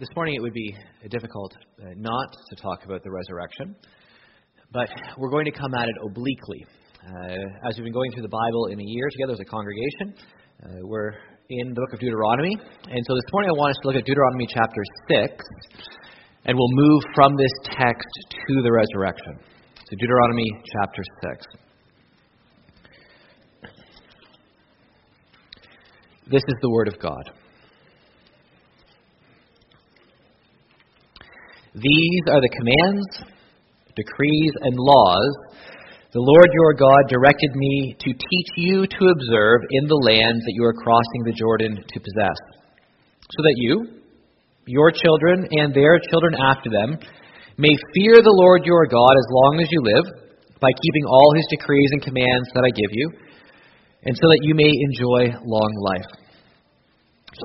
This morning it would be difficult uh, not to talk about the resurrection, but we're going to come at it obliquely. Uh, as we've been going through the Bible in a year together as a congregation, uh, we're in the book of Deuteronomy, and so this morning I want us to look at Deuteronomy chapter 6, and we'll move from this text to the resurrection. So, Deuteronomy chapter 6. This is the Word of God. These are the commands, decrees, and laws the Lord your God directed me to teach you to observe in the land that you are crossing the Jordan to possess, so that you, your children, and their children after them may fear the Lord your God as long as you live, by keeping all his decrees and commands that I give you, and so that you may enjoy long life.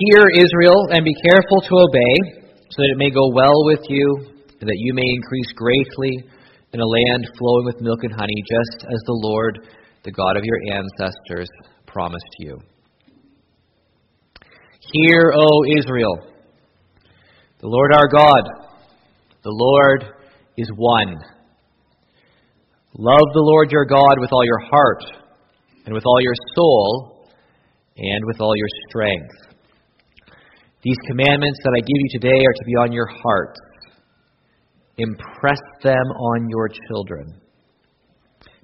Hear, Israel, and be careful to obey so that it may go well with you, and that you may increase greatly in a land flowing with milk and honey, just as the Lord, the God of your ancestors, promised you. Hear, O Israel, the Lord our God, the Lord is one. Love the Lord your God with all your heart, and with all your soul, and with all your strength. These commandments that I give you today are to be on your heart. Impress them on your children.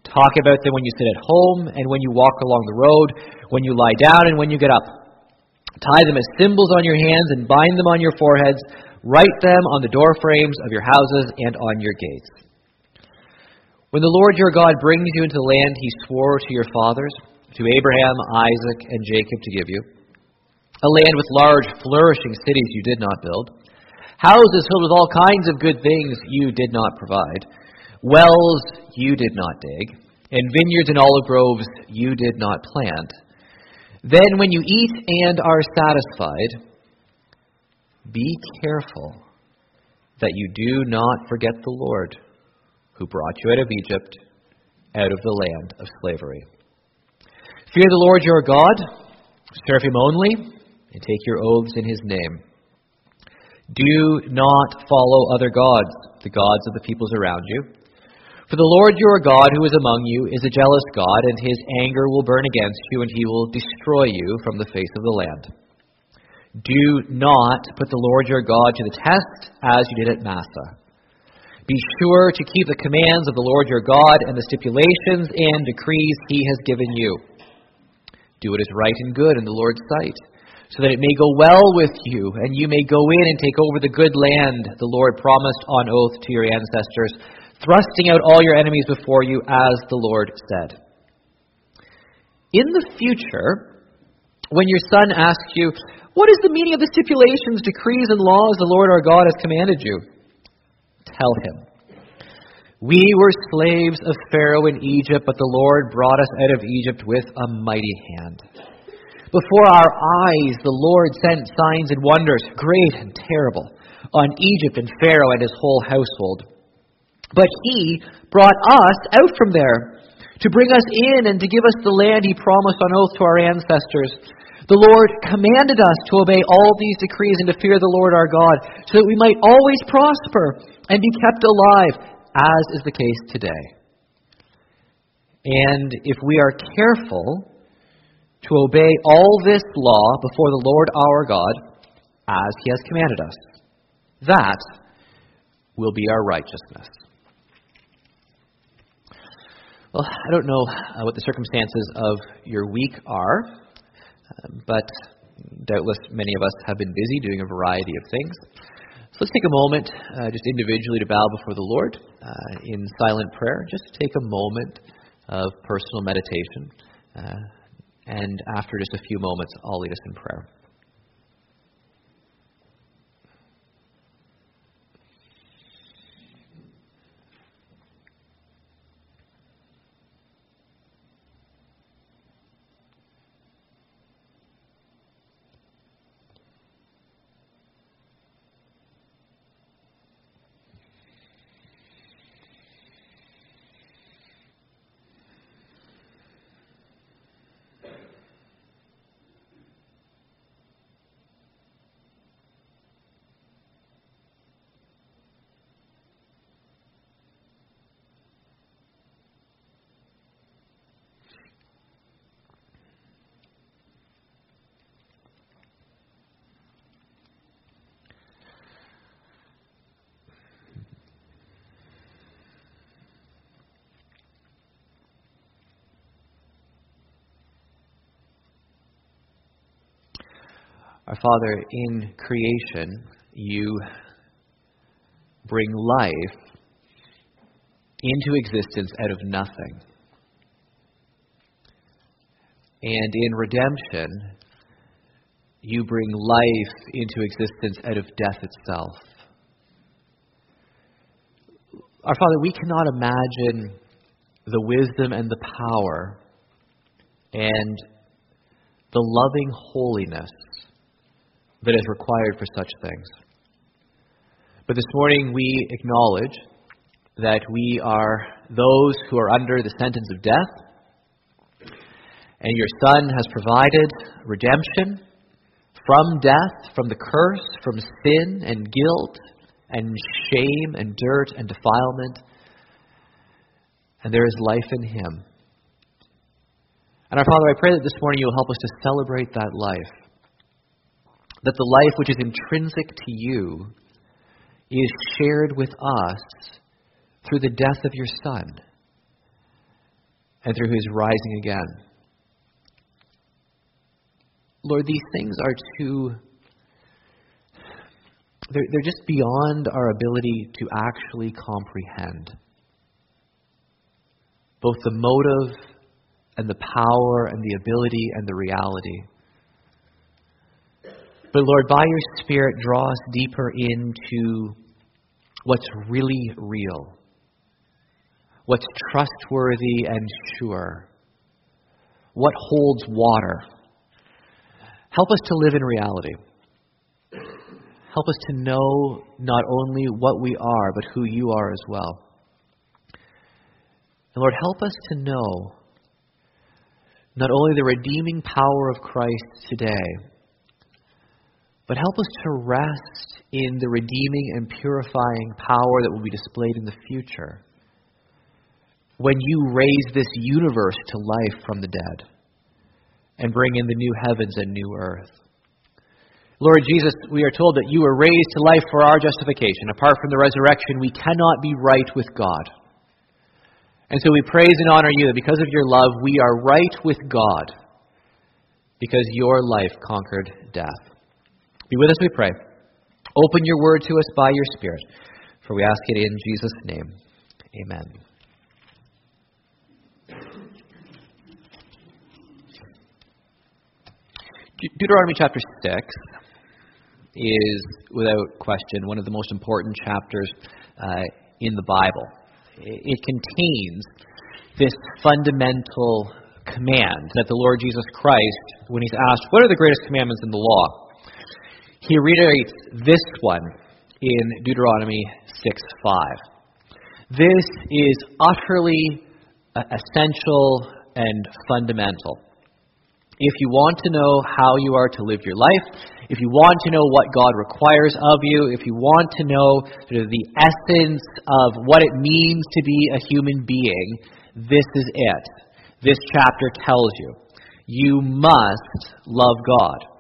Talk about them when you sit at home and when you walk along the road, when you lie down and when you get up. Tie them as symbols on your hands and bind them on your foreheads. Write them on the door frames of your houses and on your gates. When the Lord your God brings you into the land he swore to your fathers, to Abraham, Isaac, and Jacob to give you, a land with large, flourishing cities you did not build, houses filled with all kinds of good things you did not provide, wells you did not dig, and vineyards and olive groves you did not plant. Then, when you eat and are satisfied, be careful that you do not forget the Lord who brought you out of Egypt, out of the land of slavery. Fear the Lord your God, serve him only and take your oaths in his name. Do not follow other gods, the gods of the peoples around you. For the Lord your God, who is among you, is a jealous God, and his anger will burn against you, and he will destroy you from the face of the land. Do not put the Lord your God to the test as you did at Massah. Be sure to keep the commands of the Lord your God and the stipulations and decrees he has given you. Do what is right and good in the Lord's sight so that it may go well with you, and you may go in and take over the good land the Lord promised on oath to your ancestors, thrusting out all your enemies before you, as the Lord said. In the future, when your son asks you, What is the meaning of the stipulations, decrees, and laws the Lord our God has commanded you? Tell him. We were slaves of Pharaoh in Egypt, but the Lord brought us out of Egypt with a mighty hand. Before our eyes, the Lord sent signs and wonders, great and terrible, on Egypt and Pharaoh and his whole household. But he brought us out from there to bring us in and to give us the land he promised on oath to our ancestors. The Lord commanded us to obey all these decrees and to fear the Lord our God, so that we might always prosper and be kept alive, as is the case today. And if we are careful, to obey all this law before the Lord our God as he has commanded us. That will be our righteousness. Well, I don't know uh, what the circumstances of your week are, uh, but doubtless many of us have been busy doing a variety of things. So let's take a moment, uh, just individually, to bow before the Lord uh, in silent prayer. Just take a moment of personal meditation. And after just a few moments, I'll lead us in prayer. Our Father, in creation, you bring life into existence out of nothing. And in redemption, you bring life into existence out of death itself. Our Father, we cannot imagine the wisdom and the power and the loving holiness that is required for such things. But this morning we acknowledge that we are those who are under the sentence of death, and your Son has provided redemption from death, from the curse, from sin and guilt and shame and dirt and defilement, and there is life in Him. And our Father, I pray that this morning you will help us to celebrate that life. That the life which is intrinsic to you is shared with us through the death of your Son and through his rising again. Lord, these things are too. They're, they're just beyond our ability to actually comprehend. Both the motive and the power and the ability and the reality. But Lord, by your Spirit, draw us deeper into what's really real, what's trustworthy and sure, what holds water. Help us to live in reality. Help us to know not only what we are, but who you are as well. And Lord, help us to know not only the redeeming power of Christ today, but help us to rest in the redeeming and purifying power that will be displayed in the future when you raise this universe to life from the dead and bring in the new heavens and new earth. Lord Jesus, we are told that you were raised to life for our justification. Apart from the resurrection, we cannot be right with God. And so we praise and honor you that because of your love, we are right with God because your life conquered death. Be with us, we pray. Open your word to us by your Spirit, for we ask it in Jesus' name. Amen. Deuteronomy chapter 6 is, without question, one of the most important chapters uh, in the Bible it contains this fundamental command that the Lord Jesus Christ, when he's asked, What are the greatest commandments in the law? He reiterates this one in Deuteronomy 6 5. This is utterly uh, essential and fundamental. If you want to know how you are to live your life, if you want to know what God requires of you, if you want to know sort of the essence of what it means to be a human being, this is it. This chapter tells you. You must love God.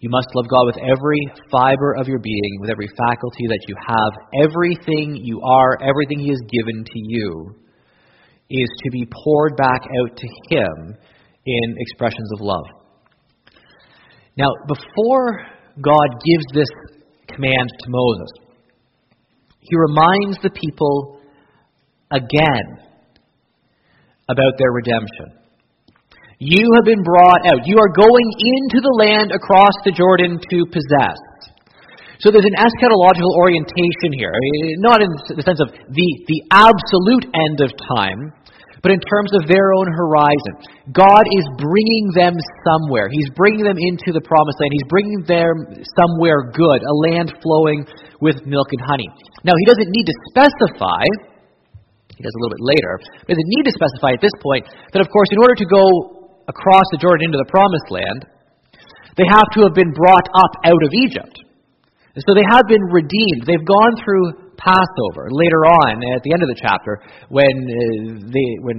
You must love God with every fiber of your being, with every faculty that you have. Everything you are, everything He has given to you, is to be poured back out to Him in expressions of love. Now, before God gives this command to Moses, he reminds the people again about their redemption. You have been brought out. You are going into the land across the Jordan to possess. So there's an eschatological orientation here, not in the sense of the, the absolute end of time, but in terms of their own horizon. God is bringing them somewhere. He's bringing them into the promised land. He's bringing them somewhere good, a land flowing with milk and honey. Now, he doesn't need to specify, he does a little bit later, but he doesn't need to specify at this point that, of course, in order to go across the Jordan into the promised land, they have to have been brought up out of Egypt. And so they have been redeemed. They've gone through Passover. Later on, at the end of the chapter, when, uh, the, when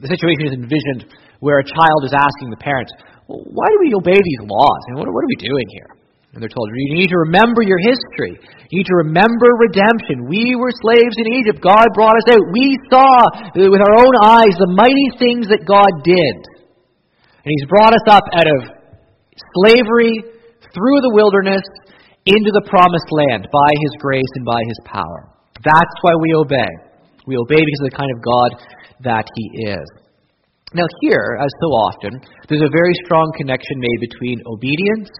the situation is envisioned where a child is asking the parents, well, why do we obey these laws? And what, what are we doing here? And they're told, you need to remember your history. You need to remember redemption. We were slaves in Egypt. God brought us out. We saw with our own eyes the mighty things that God did. And He's brought us up out of slavery through the wilderness into the promised land by His grace and by His power. That's why we obey. We obey because of the kind of God that He is. Now, here, as so often, there's a very strong connection made between obedience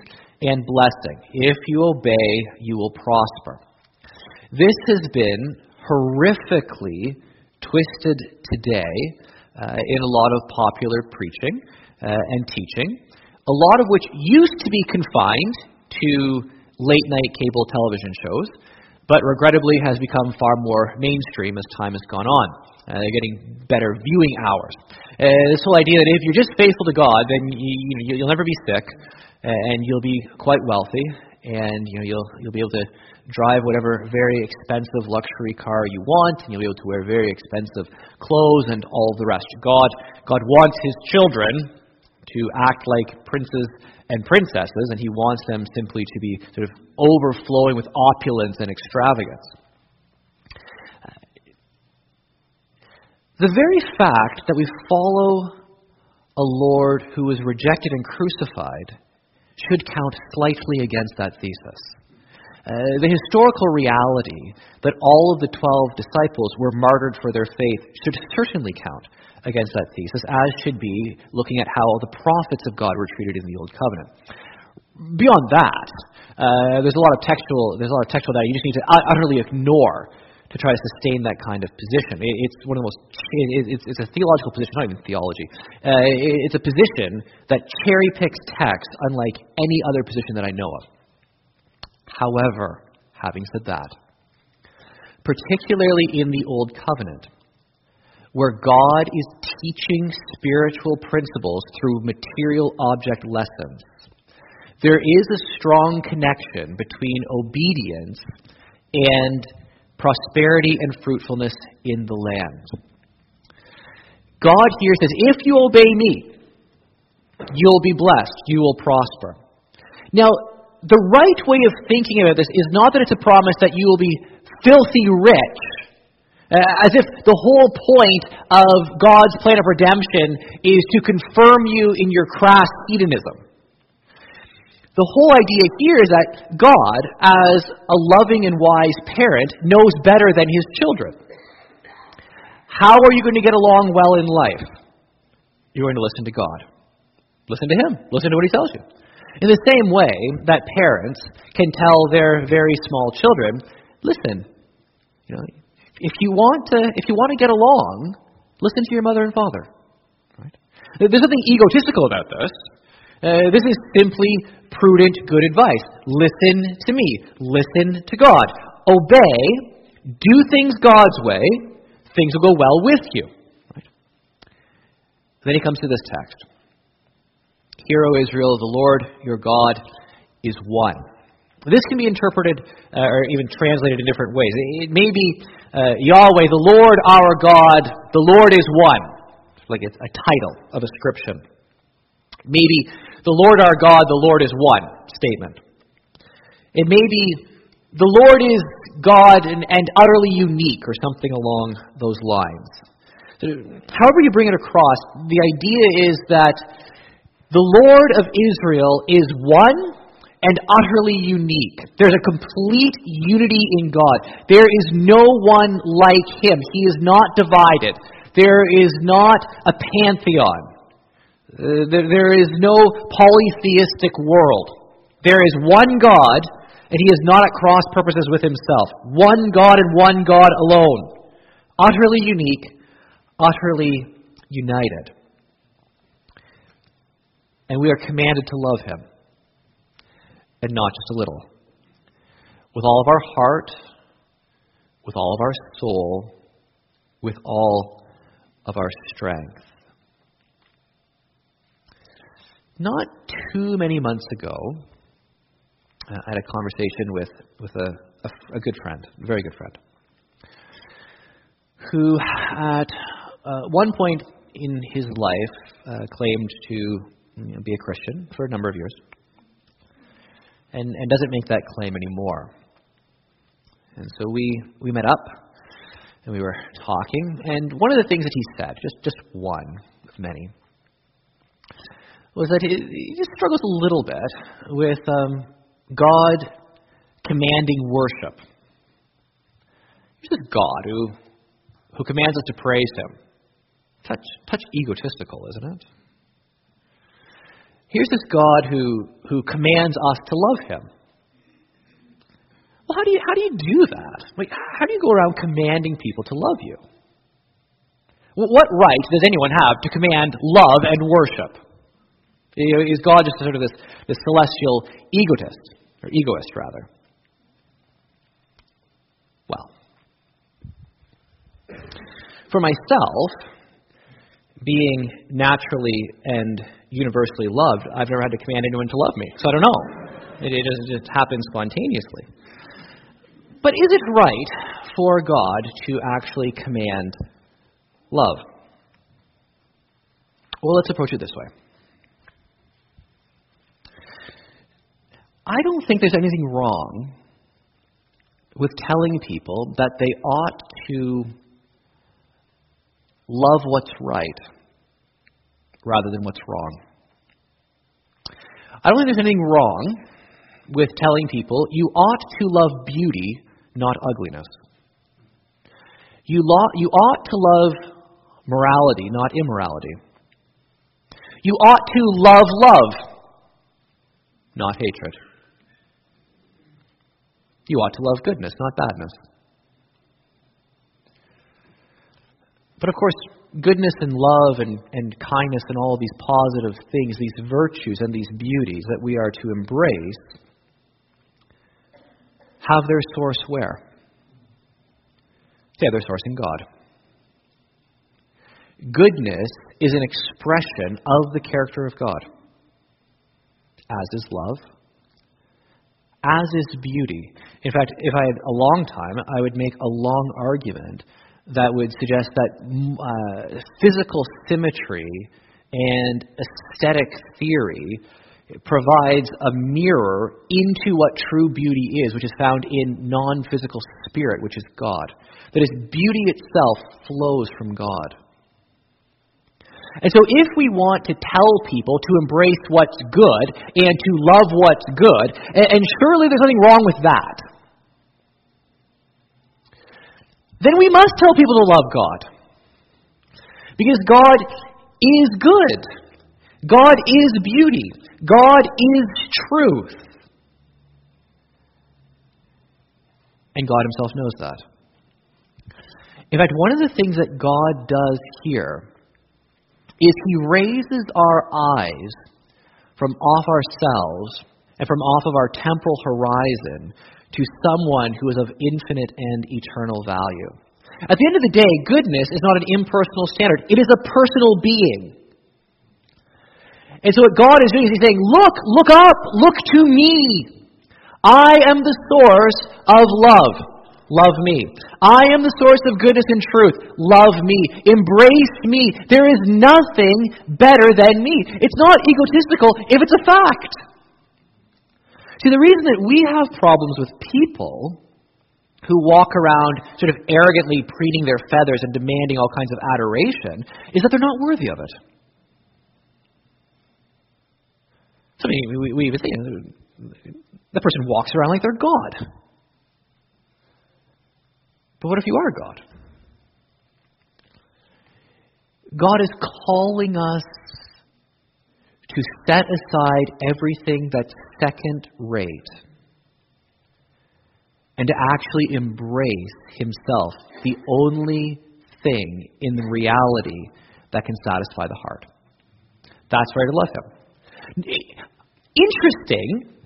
and blessing. If you obey, you will prosper. This has been horrifically twisted today uh, in a lot of popular preaching and teaching, a lot of which used to be confined to late night cable television shows, but regrettably has become far more mainstream as time has gone on. Uh, they're getting better viewing hours. Uh, this whole idea that if you're just faithful to God, then you, you you'll never be sick, uh, and you'll be quite wealthy, and you know you'll you'll be able to drive whatever very expensive luxury car you want, and you'll be able to wear very expensive clothes and all the rest. God God wants His children to act like princes and princesses, and He wants them simply to be sort of overflowing with opulence and extravagance. The very fact that we follow a Lord who was rejected and crucified should count slightly against that thesis. Uh, the historical reality that all of the twelve disciples were martyred for their faith should certainly count against that thesis, as should be looking at how the prophets of God were treated in the Old Covenant. Beyond that, uh, there's a lot of textual there's a lot of textual data you just need to utterly ignore to try to sustain that kind of position. It's one of the most, it's, it's a theological position, not even theology. Uh, it's a position that cherry picks text unlike any other position that I know of. However, having said that, particularly in the Old Covenant, where God is teaching spiritual principles through material object lessons, there is a strong connection between obedience and prosperity and fruitfulness in the land. God here says, if you obey me, you'll be blessed, you will prosper. Now, the right way of thinking about this is not that it's a promise that you will be filthy rich, uh, as if the whole point of God's plan of redemption is to confirm you in your crass hedonism. The whole idea here is that God, as a loving and wise parent, knows better than his children. How are you going to get along well in life? You're going to listen to God. Listen to him. Listen to what he tells you. In the same way that parents can tell their very small children, listen, you know, if you want to if you want to get along, listen to your mother and father. Right? There's nothing egotistical about this. Uh, this is simply prudent, good advice. Listen to me. Listen to God. Obey. Do things God's way. Things will go well with you. Right? Then he comes to this text. Hear, O Israel, the Lord your God is one. This can be interpreted uh, or even translated in different ways. It may be uh, Yahweh, the Lord our God, the Lord is one. Like it's a title, of a. Maybe the Lord our God, the Lord is one statement. It may be the Lord is God and, and utterly unique or something along those lines. However, you bring it across, the idea is that the Lord of Israel is one and utterly unique. There's a complete unity in God. There is no one like Him. He is not divided. There is not a pantheon. Uh, there is no polytheistic world. There is one God, and He is not at cross purposes with Himself. One God and one God alone. Utterly unique, utterly united. And we are commanded to love Him, and not just a little. With all of our heart, with all of our soul, with all of our strength. Not too many months ago, uh, I had a conversation with, with a, a, a good friend, a very good friend, who at uh, one point in his life uh, claimed to you know, be a Christian for a number of years and, and doesn't make that claim anymore. And so we, we met up and we were talking, and one of the things that he said, just, just one of many, was that he, he just struggles a little bit with um, God commanding worship. Here's this God who, who commands us to praise Him. Touch, touch egotistical, isn't it? Here's this God who, who commands us to love Him. Well, how do you how do you do that? Like, how do you go around commanding people to love you? What right does anyone have to command love and worship? Is God just sort of this, this celestial egotist, or egoist rather? Well, for myself, being naturally and universally loved, I've never had to command anyone to love me. So I don't know. It, it just, just happens spontaneously. But is it right for God to actually command love? Well, let's approach it this way. I don't think there's anything wrong with telling people that they ought to love what's right rather than what's wrong. I don't think there's anything wrong with telling people you ought to love beauty, not ugliness. You, lo- you ought to love morality, not immorality. You ought to love love, not hatred. You ought to love goodness, not badness. But of course, goodness and love and, and kindness and all these positive things, these virtues and these beauties that we are to embrace, have their source where? They have their source in God. Goodness is an expression of the character of God, as is love, as is beauty. In fact, if I had a long time, I would make a long argument that would suggest that mm, uh, physical symmetry and aesthetic theory provides a mirror into what true beauty is, which is found in non physical spirit, which is God. That is, beauty itself flows from God. And so, if we want to tell people to embrace what's good and to love what's good, and surely there's nothing wrong with that, then we must tell people to love God. Because God is good, God is beauty, God is truth. And God Himself knows that. In fact, one of the things that God does here is he raises our eyes from off ourselves and from off of our temporal horizon to someone who is of infinite and eternal value. At the end of the day, goodness is not an impersonal standard, it is a personal being. And so what God is doing is He's saying, Look, look up, look to me. I am the source of love. Love me. I am the source of goodness and truth. Love me. Embrace me. There is nothing better than me. It's not egotistical if it's a fact. See, the reason that we have problems with people who walk around sort of arrogantly preening their feathers and demanding all kinds of adoration is that they're not worthy of it. So we, we even say, the person walks around like they're God. But what if you are God? God is calling us to set aside everything that's second rate and to actually embrace Himself, the only thing in the reality that can satisfy the heart. That's why to love Him. Interesting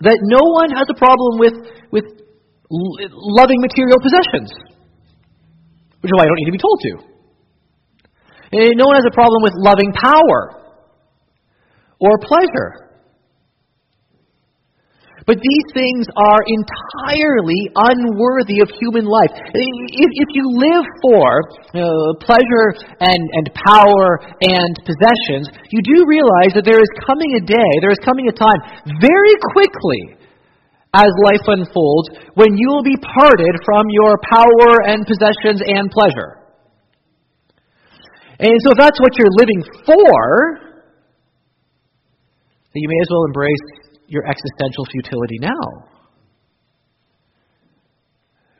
that no one has a problem with, with loving material possessions, which is why I don't need to be told to. Eh, no one has a problem with loving power or pleasure. But these things are entirely unworthy of human life. If, you live for uh, pleasure and, and power and possessions, you do realize that there is coming a day, there is coming a time very quickly as life unfolds when you will be parted from your power and possessions and pleasure. And so if that's what you're living for, that you may as well embrace your existential futility now.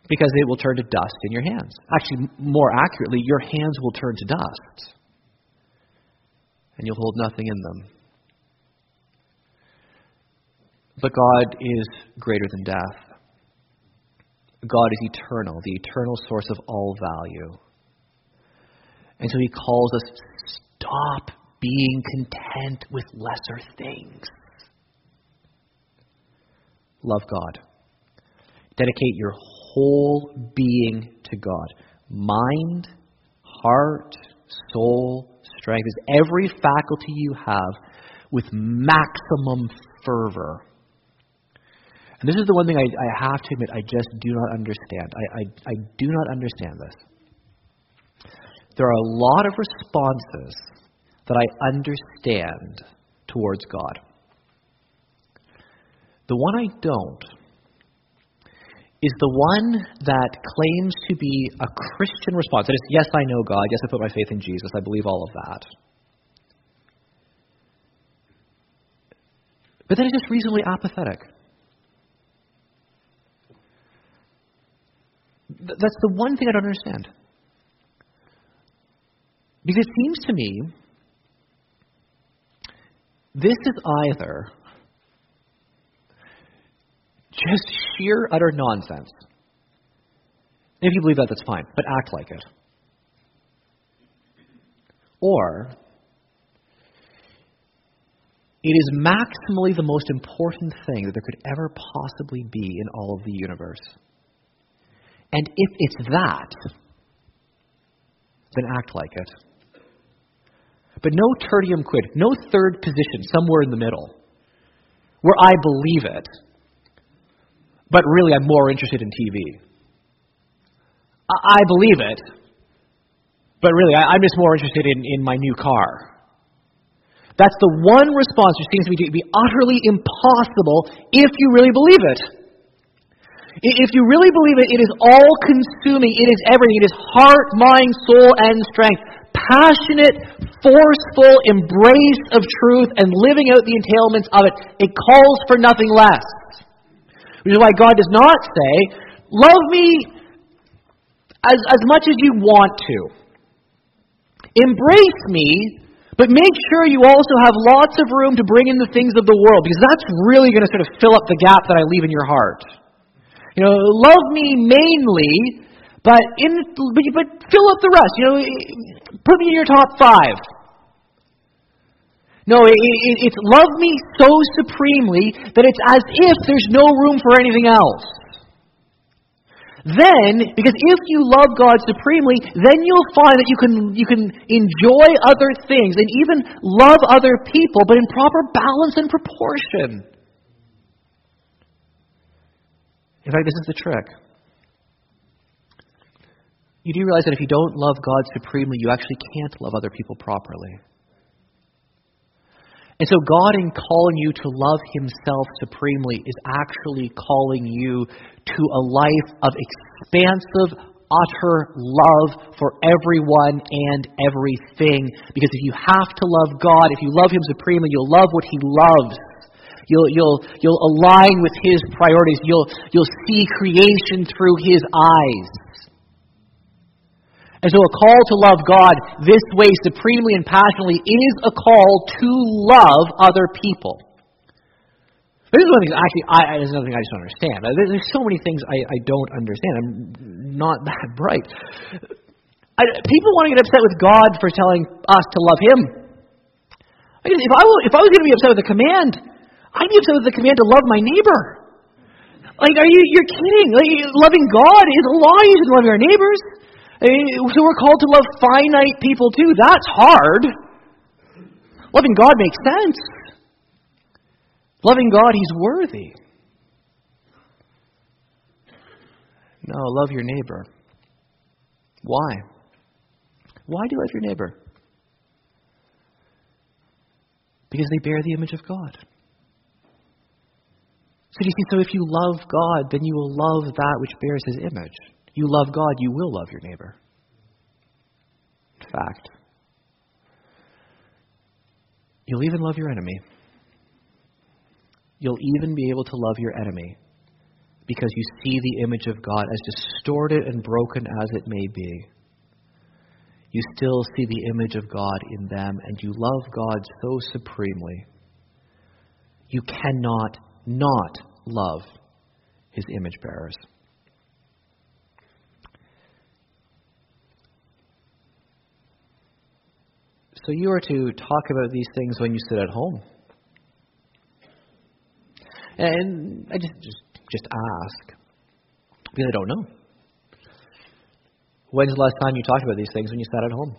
Because it will turn to dust in your hands. Actually, more accurately, your hands will turn to dust. And you'll hold nothing in them. But God is greater than death. God is eternal, the eternal source of all value. And so he calls us stop being content with lesser things. Love God. Dedicate your whole being to God mind, heart, soul, strength, is every faculty you have with maximum fervor. And this is the one thing I, I have to admit I just do not understand. I, I, I do not understand this. There are a lot of responses that I understand towards God. The one I don't is the one that claims to be a Christian response. That is, yes, I know God. Yes, I put my faith in Jesus. I believe all of that. But then it's just reasonably apathetic. That's the one thing I don't understand. Because it seems to me this is either just sheer, utter nonsense. If you believe that, that's fine, but act like it. Or it is maximally the most important thing that there could ever possibly be in all of the universe. And if it's that, then act like it. But no tertium quid, no third position somewhere in the middle, where I believe it, but really I'm more interested in TV. I, I believe it, but really I, am just more interested in, in my new car. That's the one response which seems to me to be utterly impossible if you really believe it. If you really believe it, it is all consuming. It is everything. It is heart, mind, soul, and strength. Passionate, forceful embrace of truth and living out the entailments of it. It calls for nothing less. Which is why God does not say, Love me as, as much as you want to. Embrace me, but make sure you also have lots of room to bring in the things of the world, because that's really going to sort of fill up the gap that I leave in your heart. You know, love me mainly, but in but, fill up the rest. You know, put me in your top five. No, it, it, it's love me so supremely that it's as if there's no room for anything else. Then, because if you love God supremely, then you'll find that you can, you can enjoy other things and even love other people, but in proper balance and proportion. In fact, this is the trick. You do realize that if you don't love God supremely, you actually can't love other people properly. And so, God, in calling you to love Himself supremely, is actually calling you to a life of expansive, utter love for everyone and everything. Because if you have to love God, if you love Him supremely, you'll love what He loves. You'll, you'll, you'll align with His priorities. You'll, you'll see creation through His eyes. And so, a call to love God this way, supremely and passionately, is a call to love other people. This is one thing, actually, I, there's another thing I just don't understand. There's so many things I, I don't understand. I'm not that bright. I, people want to get upset with God for telling us to love Him. If I, if I was going to be upset with the command, I'd be upset with the command to love my neighbor. Like, are you, you're kidding. Like, loving God is a lot easier than loving our neighbors. Eh, so we're called to love finite people too. That's hard. Loving God makes sense. Loving God, He's worthy. No, love your neighbor. Why? Why do you love your neighbor? Because they bear the image of God. So you see, so if you love God, then you will love that which bears his image. You love God, you will love your neighbor. In fact, you'll even love your enemy. you'll even be able to love your enemy because you see the image of God, as distorted and broken as it may be. You still see the image of God in them, and you love God so supremely. You cannot not love his image bearers. So you are to talk about these things when you sit at home. And I just just just ask because I don't know. When's the last time you talked about these things when you sat at home?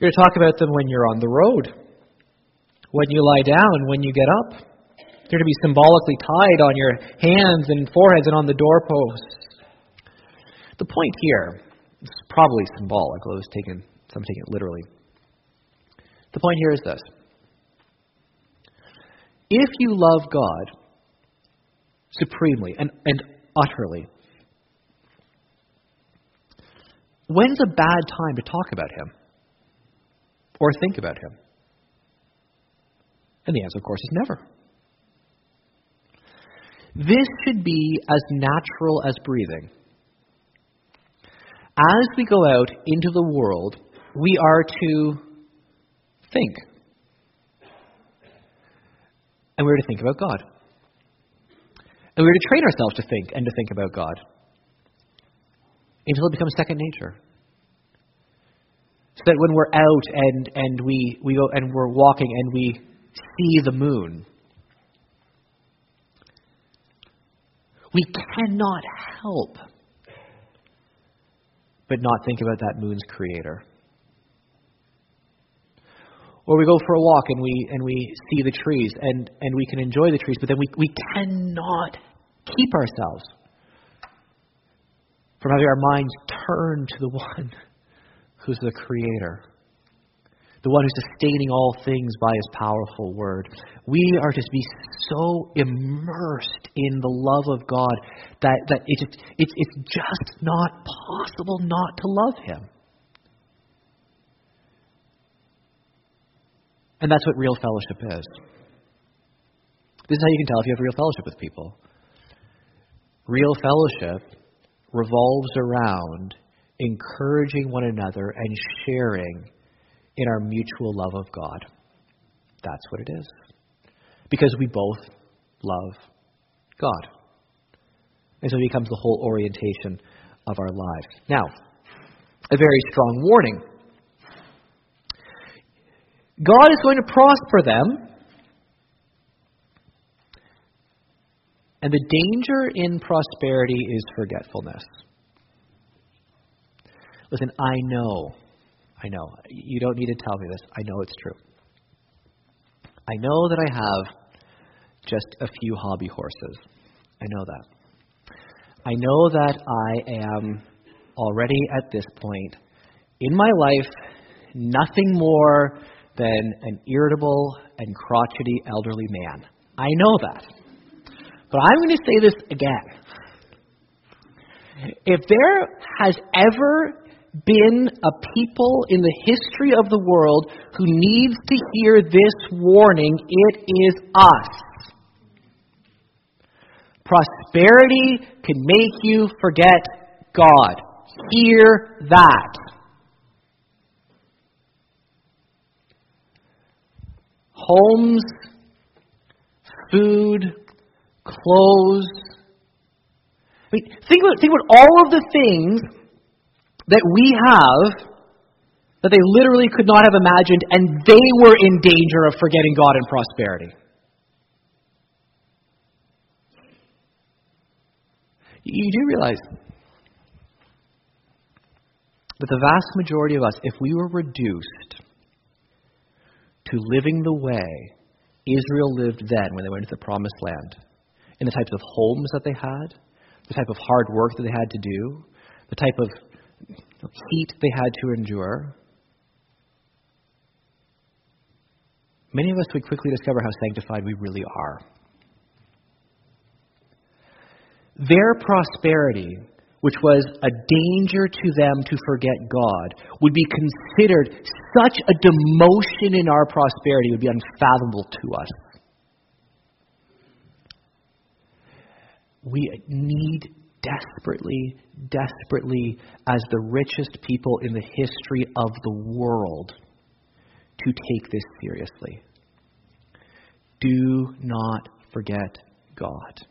You're to talk about them when you're on the road, when you lie down, when you get up. They're to be symbolically tied on your hands and foreheads and on the doorposts. The point here probably symbolic, although it's taken, some take it literally. The point here is this. If you love God supremely and, and utterly, when's a bad time to talk about Him or think about Him? And the answer, of course, is never. This should be as natural as breathing as we go out into the world, we are to think. And we're to think about God. And we're to train ourselves to think and to think about God until it becomes second nature. So that when we're out and, and we, we go and we're walking and we see the moon, we cannot help but not think about that moon's creator. Or we go for a walk and we and we see the trees and, and we can enjoy the trees, but then we, we cannot keep ourselves from having our minds turn to the one who's the creator the one who's sustaining all things by his powerful word. We are to be so immersed in the love of God that, that it just, it's, it's just not possible not to love him. And that's what real fellowship is. This is how you can tell if you have real fellowship with people. Real fellowship revolves around encouraging one another and sharing in our mutual love of God. That's what it is. Because we both love God. And so it becomes the whole orientation of our lives. Now, a very strong warning God is going to prosper them. And the danger in prosperity is forgetfulness. Listen, I know I know. You don't need to tell me this. I know it's true. I know that I have just a few hobby horses. I know that. I know that I am already at this point in my life nothing more than an irritable and crotchety elderly man. I know that. But I'm going to say this again. If there has ever been a people in the history of the world who needs to hear this warning, it is us. Prosperity can make you forget God. Hear that. Homes, food, clothes. I mean, think about, think about all of the things that we have that they literally could not have imagined, and they were in danger of forgetting God and prosperity. You do realize that the vast majority of us, if we were reduced to living the way Israel lived then when they went to the promised land, in the types of homes that they had, the type of hard work that they had to do, the type of heat they had to endure. Many of us would quickly discover how sanctified we really are. Their prosperity which was a danger to them to forget God, would be considered such a demotion in our prosperity, would be unfathomable to us. We need desperately, desperately, as the richest people in the history of the world, to take this seriously. Do not forget God.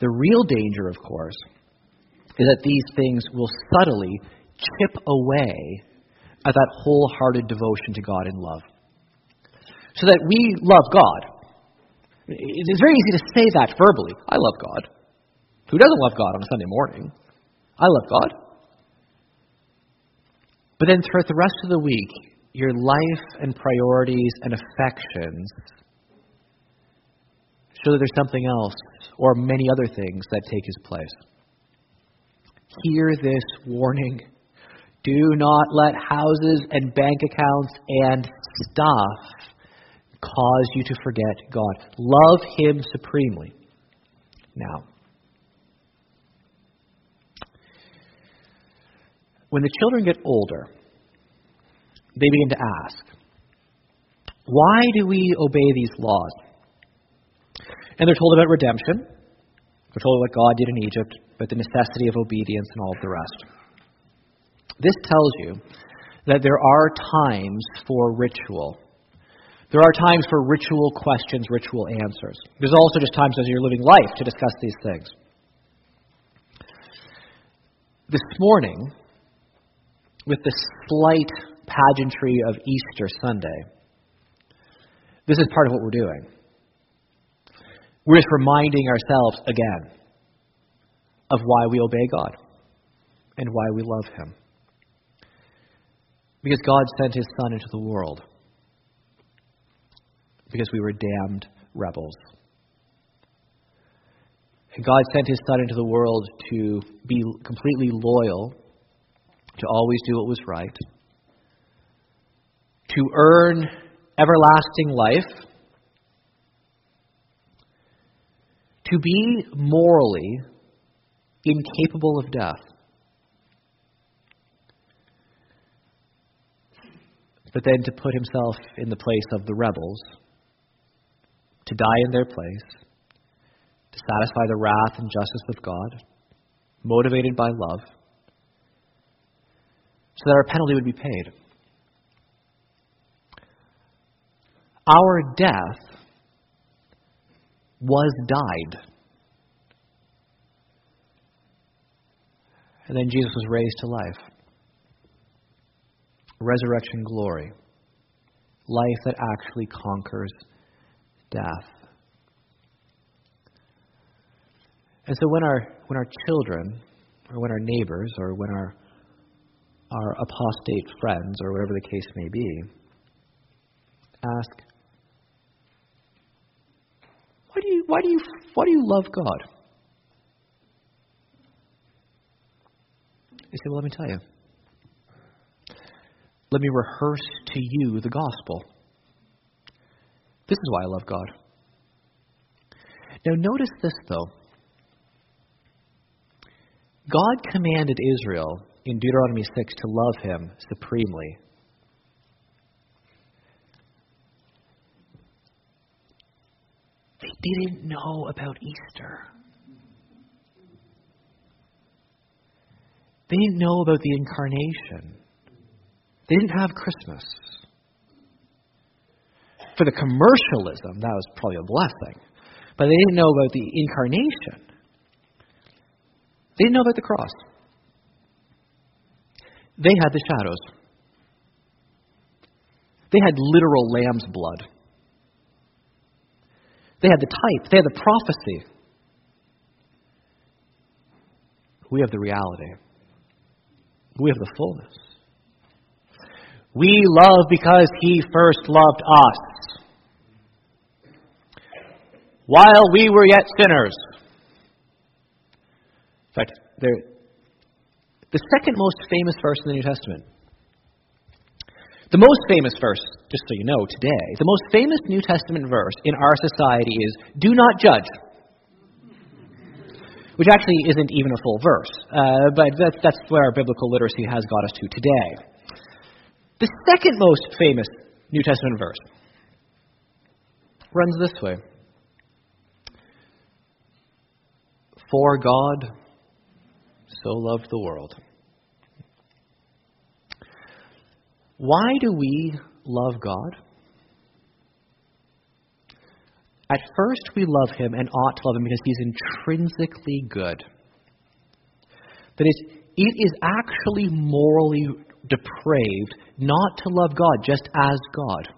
The real danger, of course, is that these things will subtly chip away at that wholehearted devotion to God in love. So that we love God. It's very easy to say that verbally. I love God. Who doesn't love God on a Sunday morning? I love God. But then throughout the rest of the week, your life and priorities and affections show that there's something else or many other things that take his place. Hear this warning. Do not let houses and bank accounts and stuff cause you to forget God. Love Him supremely. Now, when the children get older, they begin to ask, why do we obey these laws? And they're told about redemption. They're told what God did in Egypt, about the necessity of obedience, and all of the rest. This tells you that there are times for ritual. There are times for ritual questions, ritual answers. There's also just times as you're living life to discuss these things. This morning, with the slight pageantry of Easter Sunday, this is part of what we're doing. We're just reminding ourselves again of why we obey God and why we love Him. Because God sent His Son into the world because we were damned rebels. And God sent His Son into the world to be completely loyal, to always do what was right, to earn everlasting life, to be morally incapable of death. But then to put himself in the place of the rebels to die in their place, to satisfy the wrath and justice of God, motivated by love, so that our penalty would be paid. Our death was died. And then Jesus was raised to life. Resurrection glory. Life that actually conquers death. And so when our when our children or when our neighbors or when our our apostate friends or whatever the case may be ask why do you why do you why do you love God? You say, well, let me tell you. Let me rehearse to you the gospel. This is why I love God. Now, notice this, though. God commanded Israel in Deuteronomy 6 to love him supremely. They didn't know about Easter. They didn't know about the incarnation. They didn't have Christmas for the commercialism, that was probably a blessing. But they didn't know about the incarnation. They didn't know about the cross. They had the shadows. They had literal lamb's blood. They had the type. They had the prophecy. We have the reality. We have the fullness. We love because He first loved us while we were yet sinners. In fact, the second most famous verse in the New Testament. The most famous verse, just so you know, today, the most famous New Testament verse in our society is Do not judge. which actually isn't even a full verse, uh, but that's, that's where our biblical literacy has got us to today. The second most famous New Testament verse runs this way For God so loved the world. Why do we love God? At first, we love him and ought to love him because he's intrinsically good. That is, it is actually morally depraved not to love God just as God.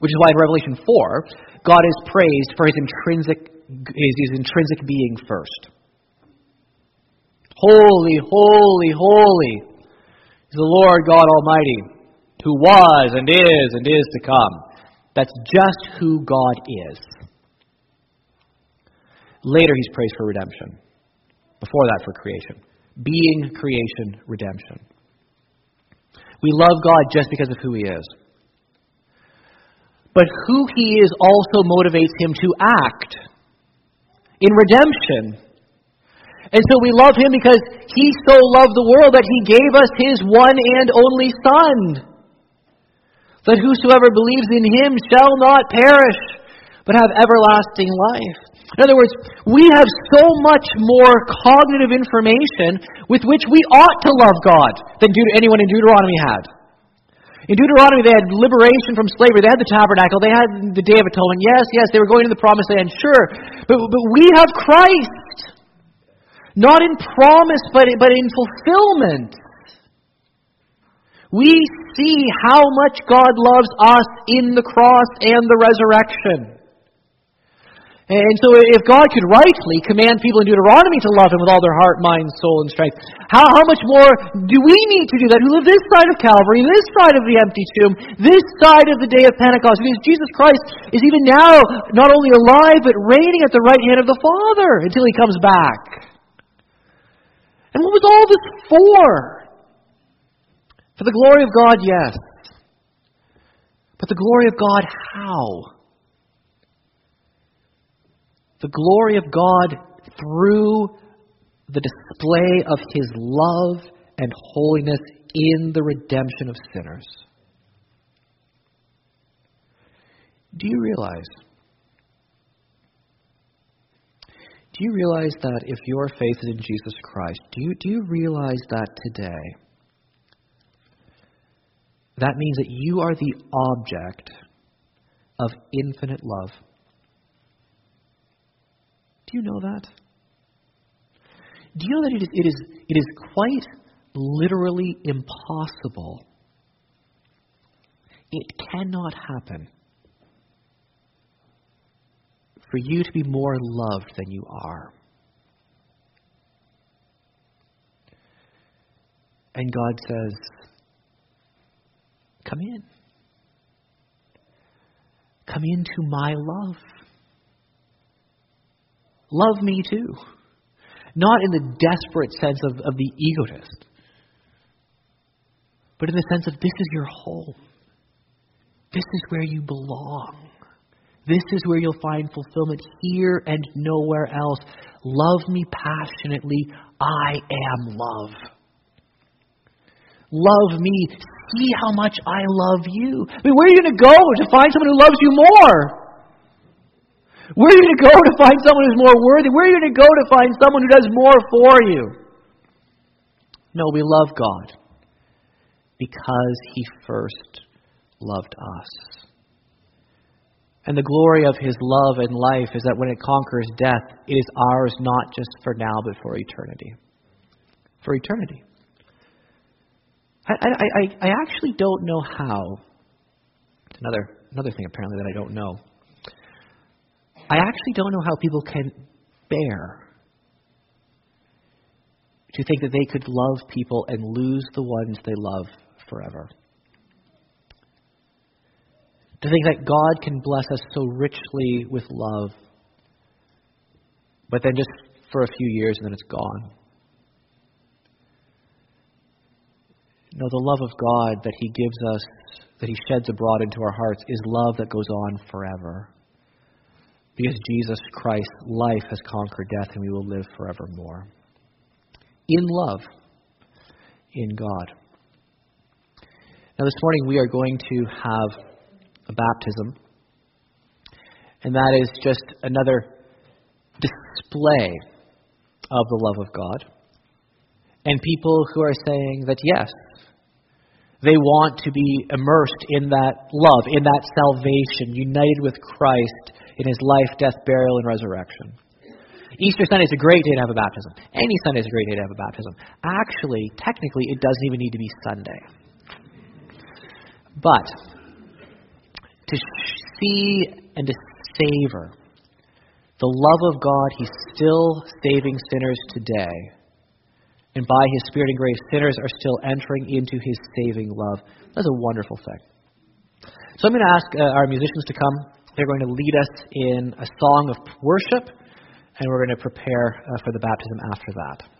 Which is why in Revelation 4, God is praised for his intrinsic, his, his intrinsic being first. Holy, holy, holy is the Lord God Almighty, who was and is and is to come. That's just who God is. Later, he's praised for redemption. Before that, for creation. Being, creation, redemption. We love God just because of who he is. But who he is also motivates him to act in redemption. And so we love him because he so loved the world that he gave us his one and only Son that whosoever believes in him shall not perish, but have everlasting life. In other words, we have so much more cognitive information with which we ought to love God than anyone in Deuteronomy had. In Deuteronomy, they had liberation from slavery. They had the tabernacle. They had the Day of Atonement. Yes, yes, they were going to the promised land, sure. But, but we have Christ. Not in promise, but, but in fulfillment. We see how much God loves us in the cross and the resurrection. And so, if God could rightly command people in Deuteronomy to love Him with all their heart, mind, soul, and strength, how, how much more do we need to do that who live this side of Calvary, this side of the empty tomb, this side of the day of Pentecost? Because Jesus Christ is even now not only alive, but reigning at the right hand of the Father until He comes back. And what was all this for? For the glory of God, yes. But the glory of God, how? The glory of God through the display of His love and holiness in the redemption of sinners. Do you realize? Do you realize that if your faith is in Jesus Christ, do you, do you realize that today? That means that you are the object of infinite love. Do you know that? Do you know that it is, it is, it is quite literally impossible? It cannot happen for you to be more loved than you are. And God says, Come in. Come into my love. Love me too. Not in the desperate sense of, of the egotist, but in the sense of this is your home. This is where you belong. This is where you'll find fulfillment here and nowhere else. Love me passionately. I am love. Love me see how much I love you. I mean, where are you going to go to find someone who loves you more? Where are you going to go to find someone who's more worthy? Where are you going to go to find someone who does more for you? No, we love God because He first loved us. And the glory of His love and life is that when it conquers death, it is ours not just for now, but for eternity. For eternity. I, I, I, actually don't know how. It's another, another thing, apparently, that I don't know. I actually don't know how people can bear to think that they could love people and lose the ones they love forever. To think that God can bless us so richly with love, but then just for a few years and then it's gone. No, the love of God that He gives us, that He sheds abroad into our hearts, is love that goes on forever. because Jesus Christ's life has conquered death and we will live forevermore. In love, in God. Now, this morning we are going to have a baptism, and that is just another display of the love of God. And people who are saying that, yes, they want to be immersed in that love, in that salvation, united with Christ in his life, death, burial, and resurrection. Easter Sunday is a great day to have a baptism. Any Sunday is a great day to have a baptism. Actually, technically, it doesn't even need to be Sunday. But to see and to savor the love of God, He's still saving sinners today. And by His Spirit and grace, sinners are still entering into His saving love. That's a wonderful thing. So I'm going to ask uh, our musicians to come. They're going to lead us in a song of worship, and we're going to prepare uh, for the baptism after that.